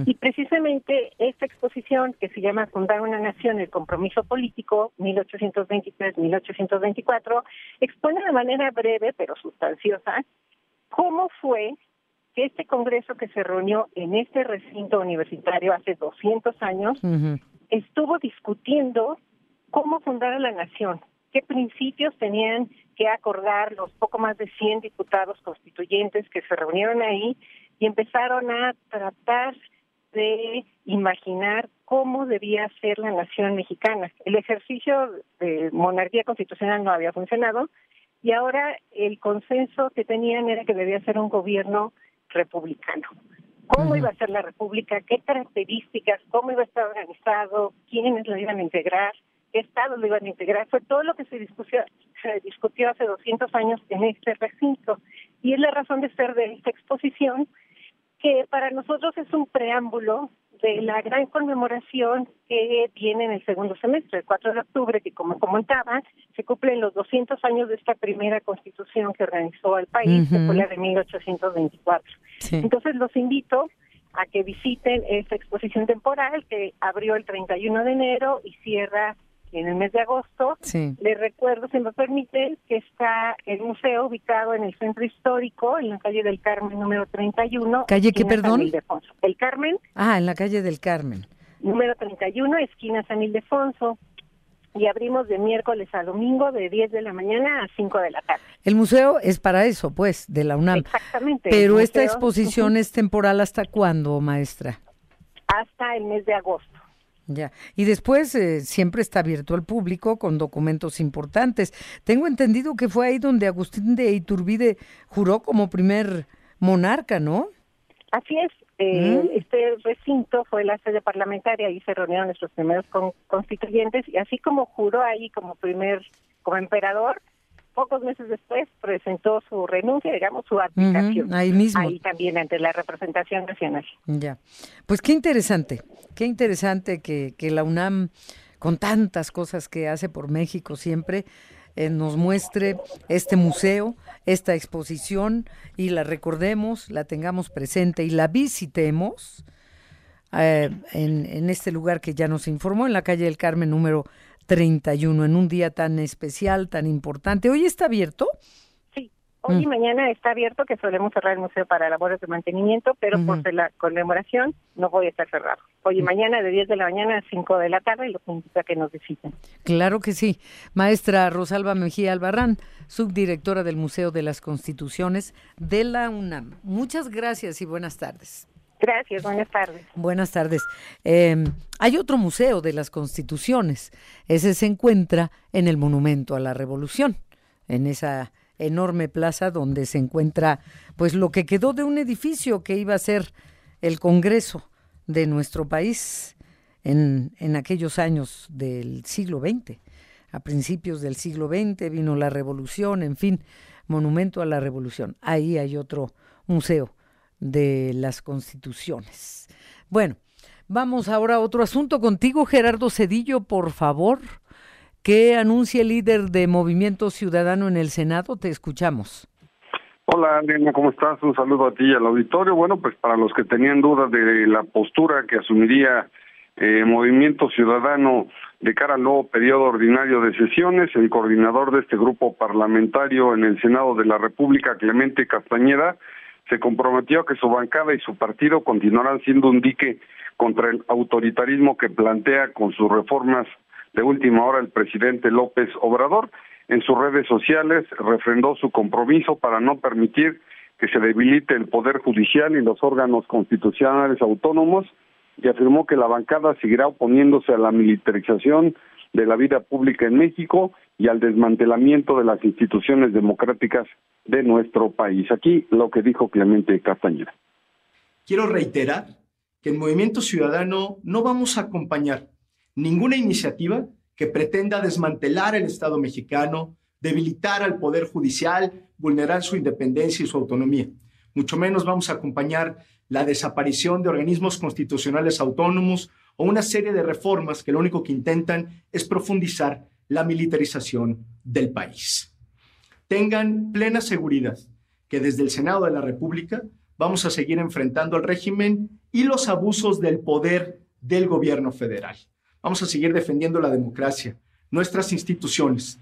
Y precisamente esta exposición que se llama Fundar una Nación, el compromiso político, 1823-1824, expone de manera breve pero sustanciosa cómo fue que este Congreso que se reunió en este recinto universitario hace 200 años estuvo discutiendo cómo fundar a la nación, qué principios tenían que acordar los poco más de 100 diputados constituyentes que se reunieron ahí y empezaron a tratar de imaginar cómo debía ser la nación mexicana. El ejercicio de monarquía constitucional no había funcionado y ahora el consenso que tenían era que debía ser un gobierno republicano. ¿Cómo iba a ser la república? ¿Qué características? ¿Cómo iba a estar organizado? ¿Quiénes lo iban a integrar? ¿Qué estados lo iban a integrar? Fue todo lo que se discutió, se discutió hace 200 años en este recinto. Y es la razón de ser de esta exposición, que para nosotros es un preámbulo de la gran conmemoración que viene en el segundo semestre, el 4 de octubre, que como comentaba, se cumplen los 200 años de esta primera constitución que organizó al país, que fue la de 1824. Entonces los invito a que visiten esta exposición temporal que abrió el 31 de enero y cierra en el mes de agosto. Sí. Les recuerdo, si me permite, que está el museo ubicado en el centro histórico, en la calle del Carmen número 31. ¿Calle qué, perdón? Ildefonso. El Carmen, Ah, en la calle del Carmen. número 31, esquina San Ildefonso. Y abrimos de miércoles a domingo de 10 de la mañana a 5 de la tarde. El museo es para eso, pues, de la UNAM. Exactamente. Pero esta museo, exposición es temporal hasta cuándo, maestra? Hasta el mes de agosto. Ya. Y después eh, siempre está abierto al público con documentos importantes. Tengo entendido que fue ahí donde Agustín de Iturbide juró como primer monarca, ¿no? Así es. eh, Mm. Este recinto fue la sede parlamentaria, ahí se reunieron nuestros primeros con- constituyentes y así como juró ahí como primer, como emperador, pocos meses después presentó su renuncia, digamos, su abdicación. ahí mismo. Ahí también ante la representación nacional. Ya. Pues qué interesante, qué interesante que, que la UNAM, con tantas cosas que hace por México siempre, eh, nos muestre este museo, esta exposición y la recordemos, la tengamos presente y la visitemos eh, en, en este lugar que ya nos informó, en la calle del Carmen número 31, en un día tan especial, tan importante. ¿Hoy está abierto? Hoy y Mm. mañana está abierto, que solemos cerrar el museo para labores de mantenimiento, pero por la conmemoración no voy a estar cerrado. Hoy y mañana de 10 de la mañana a 5 de la tarde y los invito a que nos visiten. Claro que sí. Maestra Rosalba Mejía Albarrán, subdirectora del Museo de las Constituciones de la UNAM. Muchas gracias y buenas tardes. Gracias, buenas tardes. Buenas tardes. Eh, hay otro museo de las Constituciones. Ese se encuentra en el Monumento a la Revolución, en esa enorme plaza donde se encuentra pues lo que quedó de un edificio que iba a ser el Congreso de nuestro país en, en aquellos años del siglo XX. A principios del siglo XX vino la revolución, en fin, monumento a la revolución. Ahí hay otro museo de las constituciones. Bueno, Vamos ahora a otro asunto contigo, Gerardo Cedillo, por favor. ¿Qué anuncia el líder de Movimiento Ciudadano en el Senado? Te escuchamos. Hola, Adriana, ¿cómo estás? Un saludo a ti y al auditorio. Bueno, pues para los que tenían dudas de la postura que asumiría eh, Movimiento Ciudadano de cara al nuevo periodo ordinario de sesiones, el coordinador de este grupo parlamentario en el Senado de la República, Clemente Castañeda, se comprometió a que su bancada y su partido continuarán siendo un dique contra el autoritarismo que plantea con sus reformas de última hora el presidente López Obrador. En sus redes sociales refrendó su compromiso para no permitir que se debilite el Poder Judicial y los órganos constitucionales autónomos y afirmó que la bancada seguirá oponiéndose a la militarización de la vida pública en México y al desmantelamiento de las instituciones democráticas de nuestro país. Aquí lo que dijo Clemente Castañeda. Quiero reiterar que en Movimiento Ciudadano no vamos a acompañar ninguna iniciativa que pretenda desmantelar el Estado mexicano, debilitar al Poder Judicial, vulnerar su independencia y su autonomía. Mucho menos vamos a acompañar la desaparición de organismos constitucionales autónomos o una serie de reformas que lo único que intentan es profundizar la militarización del país. Tengan plena seguridad que desde el Senado de la República vamos a seguir enfrentando al régimen y los abusos del poder del gobierno federal. Vamos a seguir defendiendo la democracia, nuestras instituciones.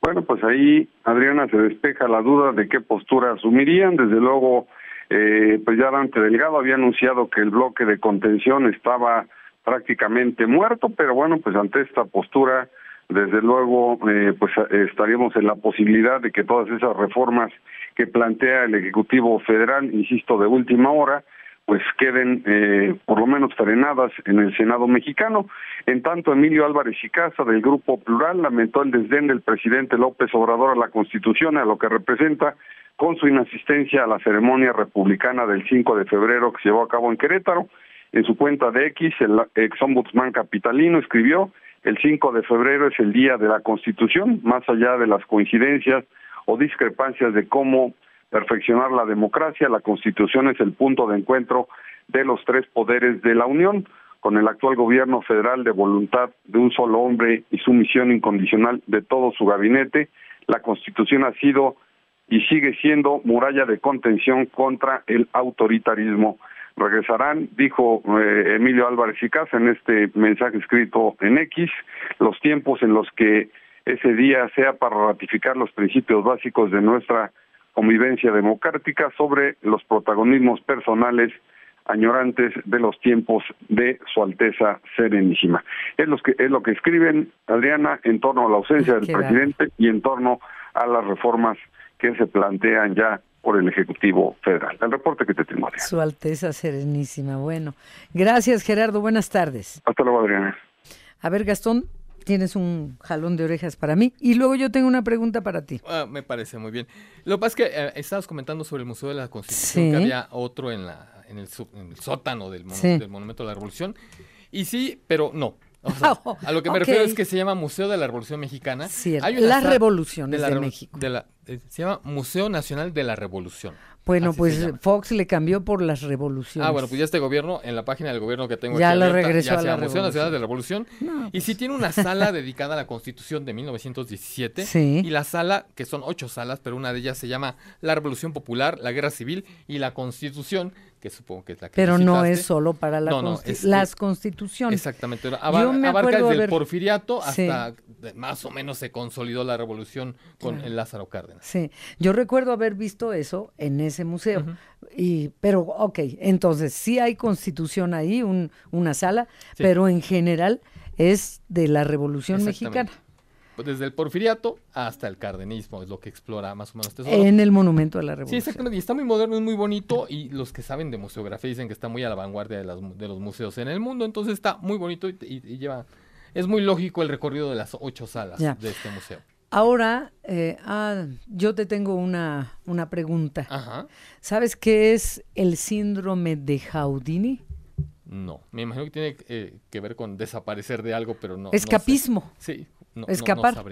Bueno, pues ahí, Adriana, se despeja la duda de qué postura asumirían. Desde luego, eh, pues ya Dante Delgado había anunciado que el bloque de contención estaba prácticamente muerto, pero bueno, pues ante esta postura, desde luego, eh, pues estaríamos en la posibilidad de que todas esas reformas que plantea el Ejecutivo Federal, insisto, de última hora, pues queden eh, por lo menos frenadas en el Senado mexicano. En tanto, Emilio Álvarez y Casa del Grupo Plural lamentó el desdén del presidente López Obrador a la Constitución, a lo que representa con su inasistencia a la ceremonia republicana del 5 de febrero que se llevó a cabo en Querétaro. En su cuenta de X, el ex ombudsman capitalino escribió, el 5 de febrero es el día de la Constitución, más allá de las coincidencias o discrepancias de cómo perfeccionar la democracia, la Constitución es el punto de encuentro de los tres poderes de la Unión, con el actual gobierno federal de voluntad de un solo hombre y sumisión incondicional de todo su gabinete, la Constitución ha sido y sigue siendo muralla de contención contra el autoritarismo. Regresarán, dijo eh, Emilio Álvarez y Casa en este mensaje escrito en X, los tiempos en los que ese día sea para ratificar los principios básicos de nuestra convivencia democrática sobre los protagonismos personales añorantes de los tiempos de su Alteza Serenísima. Es lo que es lo que escriben Adriana en torno a la ausencia del presidente y en torno a las reformas que se plantean ya por el Ejecutivo Federal. El reporte que te tengo, Adriana. Su Alteza Serenísima. Bueno, gracias Gerardo, buenas tardes. Hasta luego, Adriana. A ver, Gastón, tienes un jalón de orejas para mí. Y luego yo tengo una pregunta para ti. Ah, me parece muy bien. Lo que pasa es que eh, estabas comentando sobre el Museo de la Constitución, que había otro en, la, en, el, sótano del, del Monumento de la Revolución. Y sí, pero no. a lo que me refiero es que se llama Museo de la Revolución Mexicana. Hay una las revoluciones de, México. Eh, se llama Museo Nacional de la Revolución. Bueno, pues Fox le cambió por las revoluciones. Ah, bueno, pues ya este gobierno, en la página del gobierno que tengo ya aquí lo regresó ya a la Museo Nacional de la Revolución. y sí tiene una sala dedicada a la Constitución de 1917. Sí. Y la sala, que son ocho salas, pero una de ellas se llama La Revolución Popular, la Guerra Civil y la Constitución, que supongo que es la que Pero no es solo para la las constituciones. Exactamente. abarca desde el porfiriato hasta más o menos se consolidó la revolución con el Lázaro Cárdenas. Sí, yo recuerdo haber visto eso en ese museo. y, pero, ok, entonces sí hay constitución ahí, un, una sala, pero en general es de la revolución mexicana. Desde el porfiriato hasta el cardenismo, es lo que explora más o menos este En el monumento de la revolución. Sí, exactamente, y está muy moderno, es muy bonito, y los que saben de museografía dicen que está muy a la vanguardia de, los museos en el mundo, entonces está muy bonito y, lleva, es muy lógico el recorrido de las ocho salas de este museo. Ahora, eh, ah, yo te tengo una, una pregunta. ¿Sabes qué es el síndrome de Houdini? No, me imagino que tiene eh, que ver con desaparecer de algo, pero no. Escapismo. sí, escapar.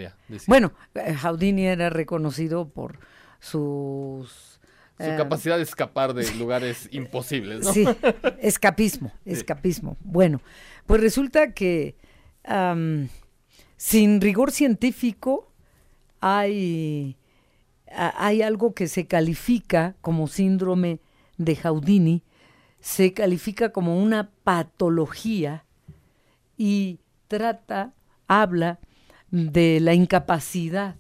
bueno, eh, Houdini era reconocido por sus Su eh, capacidad de escapar de lugares imposibles, ¿no? Sí, escapismo, escapismo. Bueno, pues resulta que sin rigor científico hay, hay algo que se califica como síndrome de Jaudini, se califica como una patología y trata, habla de la incapacidad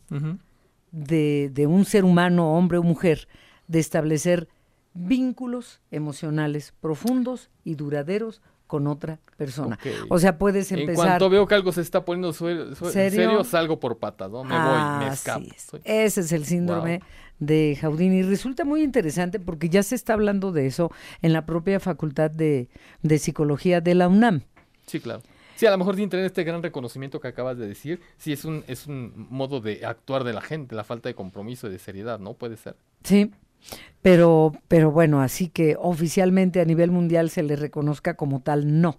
de, de, un ser humano, hombre o mujer, de establecer vínculos emocionales profundos y duraderos con otra persona. O sea, puedes empezar... En cuanto veo que algo se está poniendo ¿Serio? salgo por patas, ¿no? Me voy, me escapo. Ese es el síndrome de Jaudini. Y resulta muy interesante porque ya se está hablando de eso en la propia Facultad de, de Psicología de la UNAM. Sí, claro. Sí, a lo mejor sin tener este gran reconocimiento que acabas de decir, sí es un, es un modo de actuar de la gente, la falta de compromiso y de seriedad, ¿no? Puede ser. Sí, pero, pero bueno, así que oficialmente a nivel mundial se le reconozca como tal, no.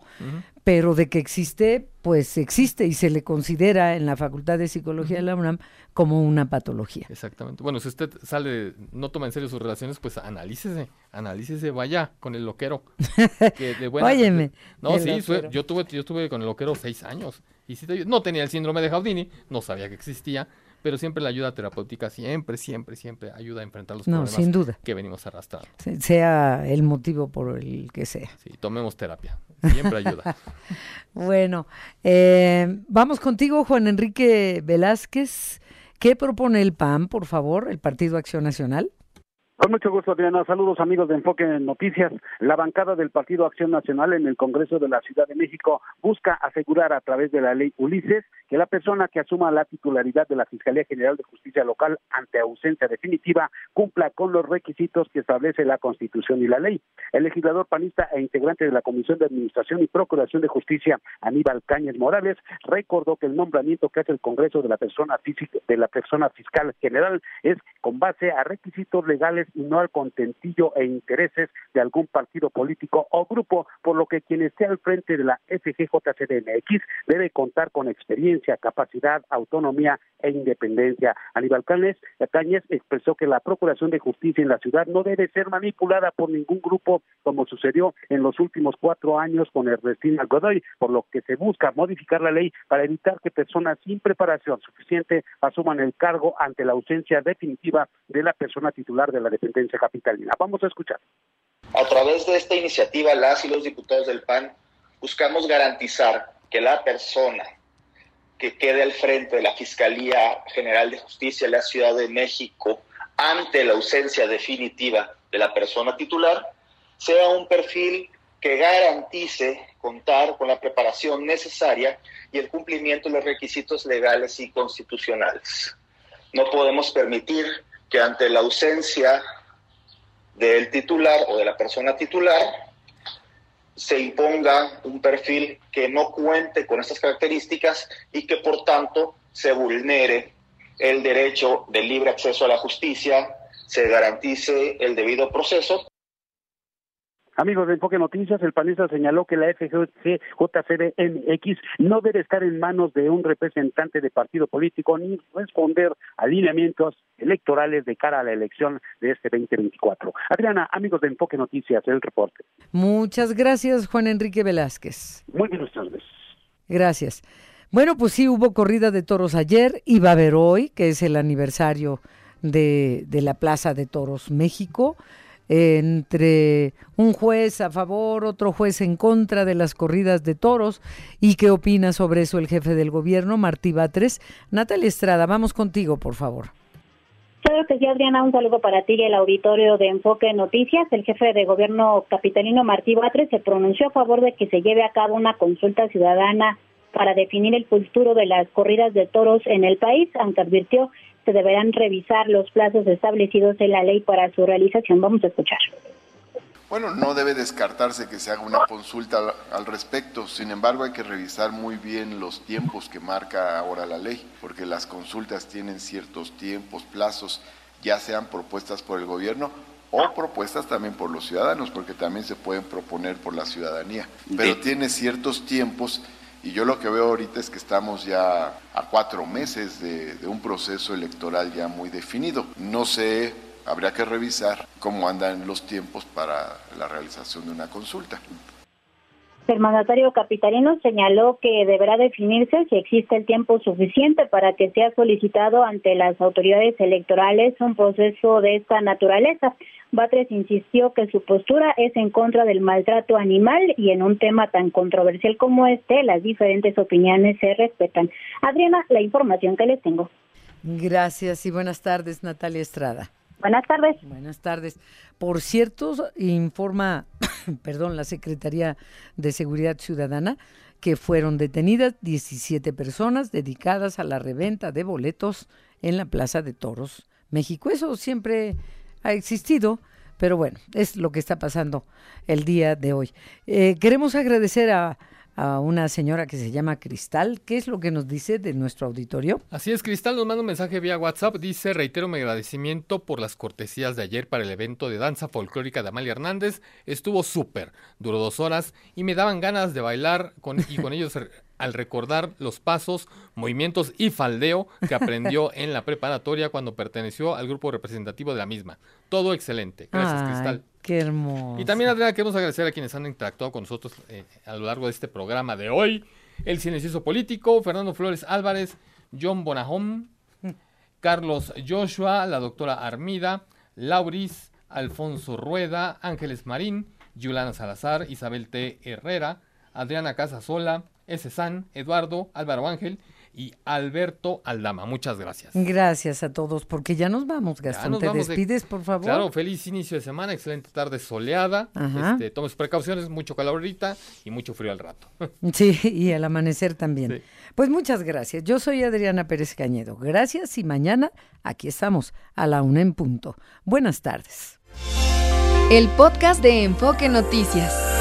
Pero de que existe, pues existe y se le considera en la Facultad de Psicología de la UNAM como una patología. Exactamente. Bueno, si usted sale, no toma en serio sus relaciones, pues analícese, analícese, vaya con el loquero. que de Óyeme. no, sí, yo tuve, yo estuve con el loquero seis años y no tenía el síndrome de Jaudini, no sabía que existía pero siempre la ayuda terapéutica siempre, siempre, siempre ayuda a enfrentar los problemas sin duda. que venimos arrastrando. Sea el motivo por el que sea. Sí, tomemos terapia, siempre ayuda. bueno, eh, vamos contigo, Juan Enrique Velázquez. ¿Qué propone el PAN, por favor, el Partido Acción Nacional? Con mucho gusto, Adriana. Saludos, amigos de Enfoque en Noticias. La bancada del Partido Acción Nacional en el Congreso de la Ciudad de México busca asegurar a través de la ley Ulises que la persona que asuma la titularidad de la Fiscalía General de Justicia Local ante ausencia definitiva cumpla con los requisitos que establece la Constitución y la ley. El legislador panista e integrante de la Comisión de Administración y Procuración de Justicia, Aníbal Cáñez Morales, recordó que el nombramiento que hace el Congreso de la persona física de la persona fiscal general es con base a requisitos legales y no al contentillo e intereses de algún partido político o grupo, por lo que quien esté al frente de la FGJCDMX debe contar con experiencia, capacidad, autonomía e independencia. Aníbal Cáñez, Cáñez expresó que la Procuración de Justicia en la ciudad no debe ser manipulada por ningún grupo como sucedió en los últimos cuatro años con Ernestina Godoy, por lo que se busca modificar la ley para evitar que personas sin preparación suficiente asuman el cargo ante la ausencia definitiva de la persona titular de la dependencia capitalina. Vamos a escuchar. A través de esta iniciativa, las y los diputados del PAN buscamos garantizar que la persona que quede al frente de la Fiscalía General de Justicia de la Ciudad de México ante la ausencia definitiva de la persona titular sea un perfil que garantice contar con la preparación necesaria y el cumplimiento de los requisitos legales y constitucionales. No podemos permitir que ante la ausencia del titular o de la persona titular se imponga un perfil que no cuente con estas características y que por tanto se vulnere el derecho del libre acceso a la justicia, se garantice el debido proceso Amigos de Enfoque Noticias, el panista señaló que la FGJCDMX no debe estar en manos de un representante de partido político ni responder a lineamientos electorales de cara a la elección de este 2024. Adriana, amigos de Enfoque Noticias, el reporte. Muchas gracias, Juan Enrique Velázquez. Muy buenas tardes. Gracias. Bueno, pues sí, hubo corrida de toros ayer y va a haber hoy, que es el aniversario de, de la Plaza de Toros México entre un juez a favor, otro juez en contra de las corridas de toros. ¿Y qué opina sobre eso el jefe del gobierno, Martí Batres? Natalia Estrada, vamos contigo, por favor. Claro que sí, Adriana, un saludo para ti y el auditorio de Enfoque Noticias. El jefe de gobierno capitalino Martí Batres se pronunció a favor de que se lleve a cabo una consulta ciudadana para definir el futuro de las corridas de toros en el país, aunque advirtió se deberán revisar los plazos establecidos en la ley para su realización. Vamos a escuchar. Bueno, no debe descartarse que se haga una consulta al respecto, sin embargo hay que revisar muy bien los tiempos que marca ahora la ley, porque las consultas tienen ciertos tiempos, plazos, ya sean propuestas por el gobierno o propuestas también por los ciudadanos, porque también se pueden proponer por la ciudadanía, pero tiene ciertos tiempos y yo lo que veo ahorita es que estamos ya a cuatro meses de, un proceso electoral ya muy definido. No sé habría que revisar cómo andan los tiempos para la realización de una consulta. El mandatario capitalino señaló que deberá definirse si existe el tiempo suficiente para que sea solicitado ante las autoridades electorales un proceso de esta naturaleza. Batres insistió que su postura es en contra del maltrato animal y en un tema tan controversial como este, las diferentes opiniones se respetan. Adriana, la información que les tengo. Gracias y buenas tardes, Natalia Estrada. Buenas tardes. Buenas tardes. Por cierto, informa, perdón, la Secretaría de Seguridad Ciudadana que fueron detenidas 17 personas dedicadas a la reventa de boletos en la Plaza de Toros, México. Eso siempre ha existido, pero bueno, es lo que está pasando el día de hoy. Eh, queremos agradecer a a una señora que se llama Cristal. ¿Qué es lo que nos dice de nuestro auditorio? Así es, Cristal nos manda un mensaje vía WhatsApp. Dice, reitero mi agradecimiento por las cortesías de ayer para el evento de danza folclórica de Amalia Hernández. Estuvo súper, duró dos horas y me daban ganas de bailar con, y con ellos al recordar los pasos, movimientos y faldeo que aprendió en la preparatoria cuando perteneció al grupo representativo de la misma. Todo excelente. Gracias, Cristal. Qué hermoso. Y también, Adriana, queremos agradecer a quienes han interactuado con nosotros eh, a lo largo de este programa de hoy. El silencioso político, Fernando Flores Álvarez, John Bonajón, Carlos Joshua, la doctora Armida, Lauris, Alfonso Rueda, Ángeles Marín, Yulana Salazar, Isabel T. Herrera, Adriana Casasola, S. San, Eduardo, Álvaro Ángel y Alberto Aldama. Muchas gracias. Gracias a todos, porque ya nos vamos, Gastón. ¿Te despides, por favor? Claro, feliz inicio de semana, excelente tarde soleada. Este, tomes precauciones, mucho calor ahorita y mucho frío al rato. Sí, y al amanecer también. Pues muchas gracias. Yo soy Adriana Pérez Cañedo. Gracias y mañana aquí estamos a la una en punto. Buenas tardes. El podcast de Enfoque Noticias.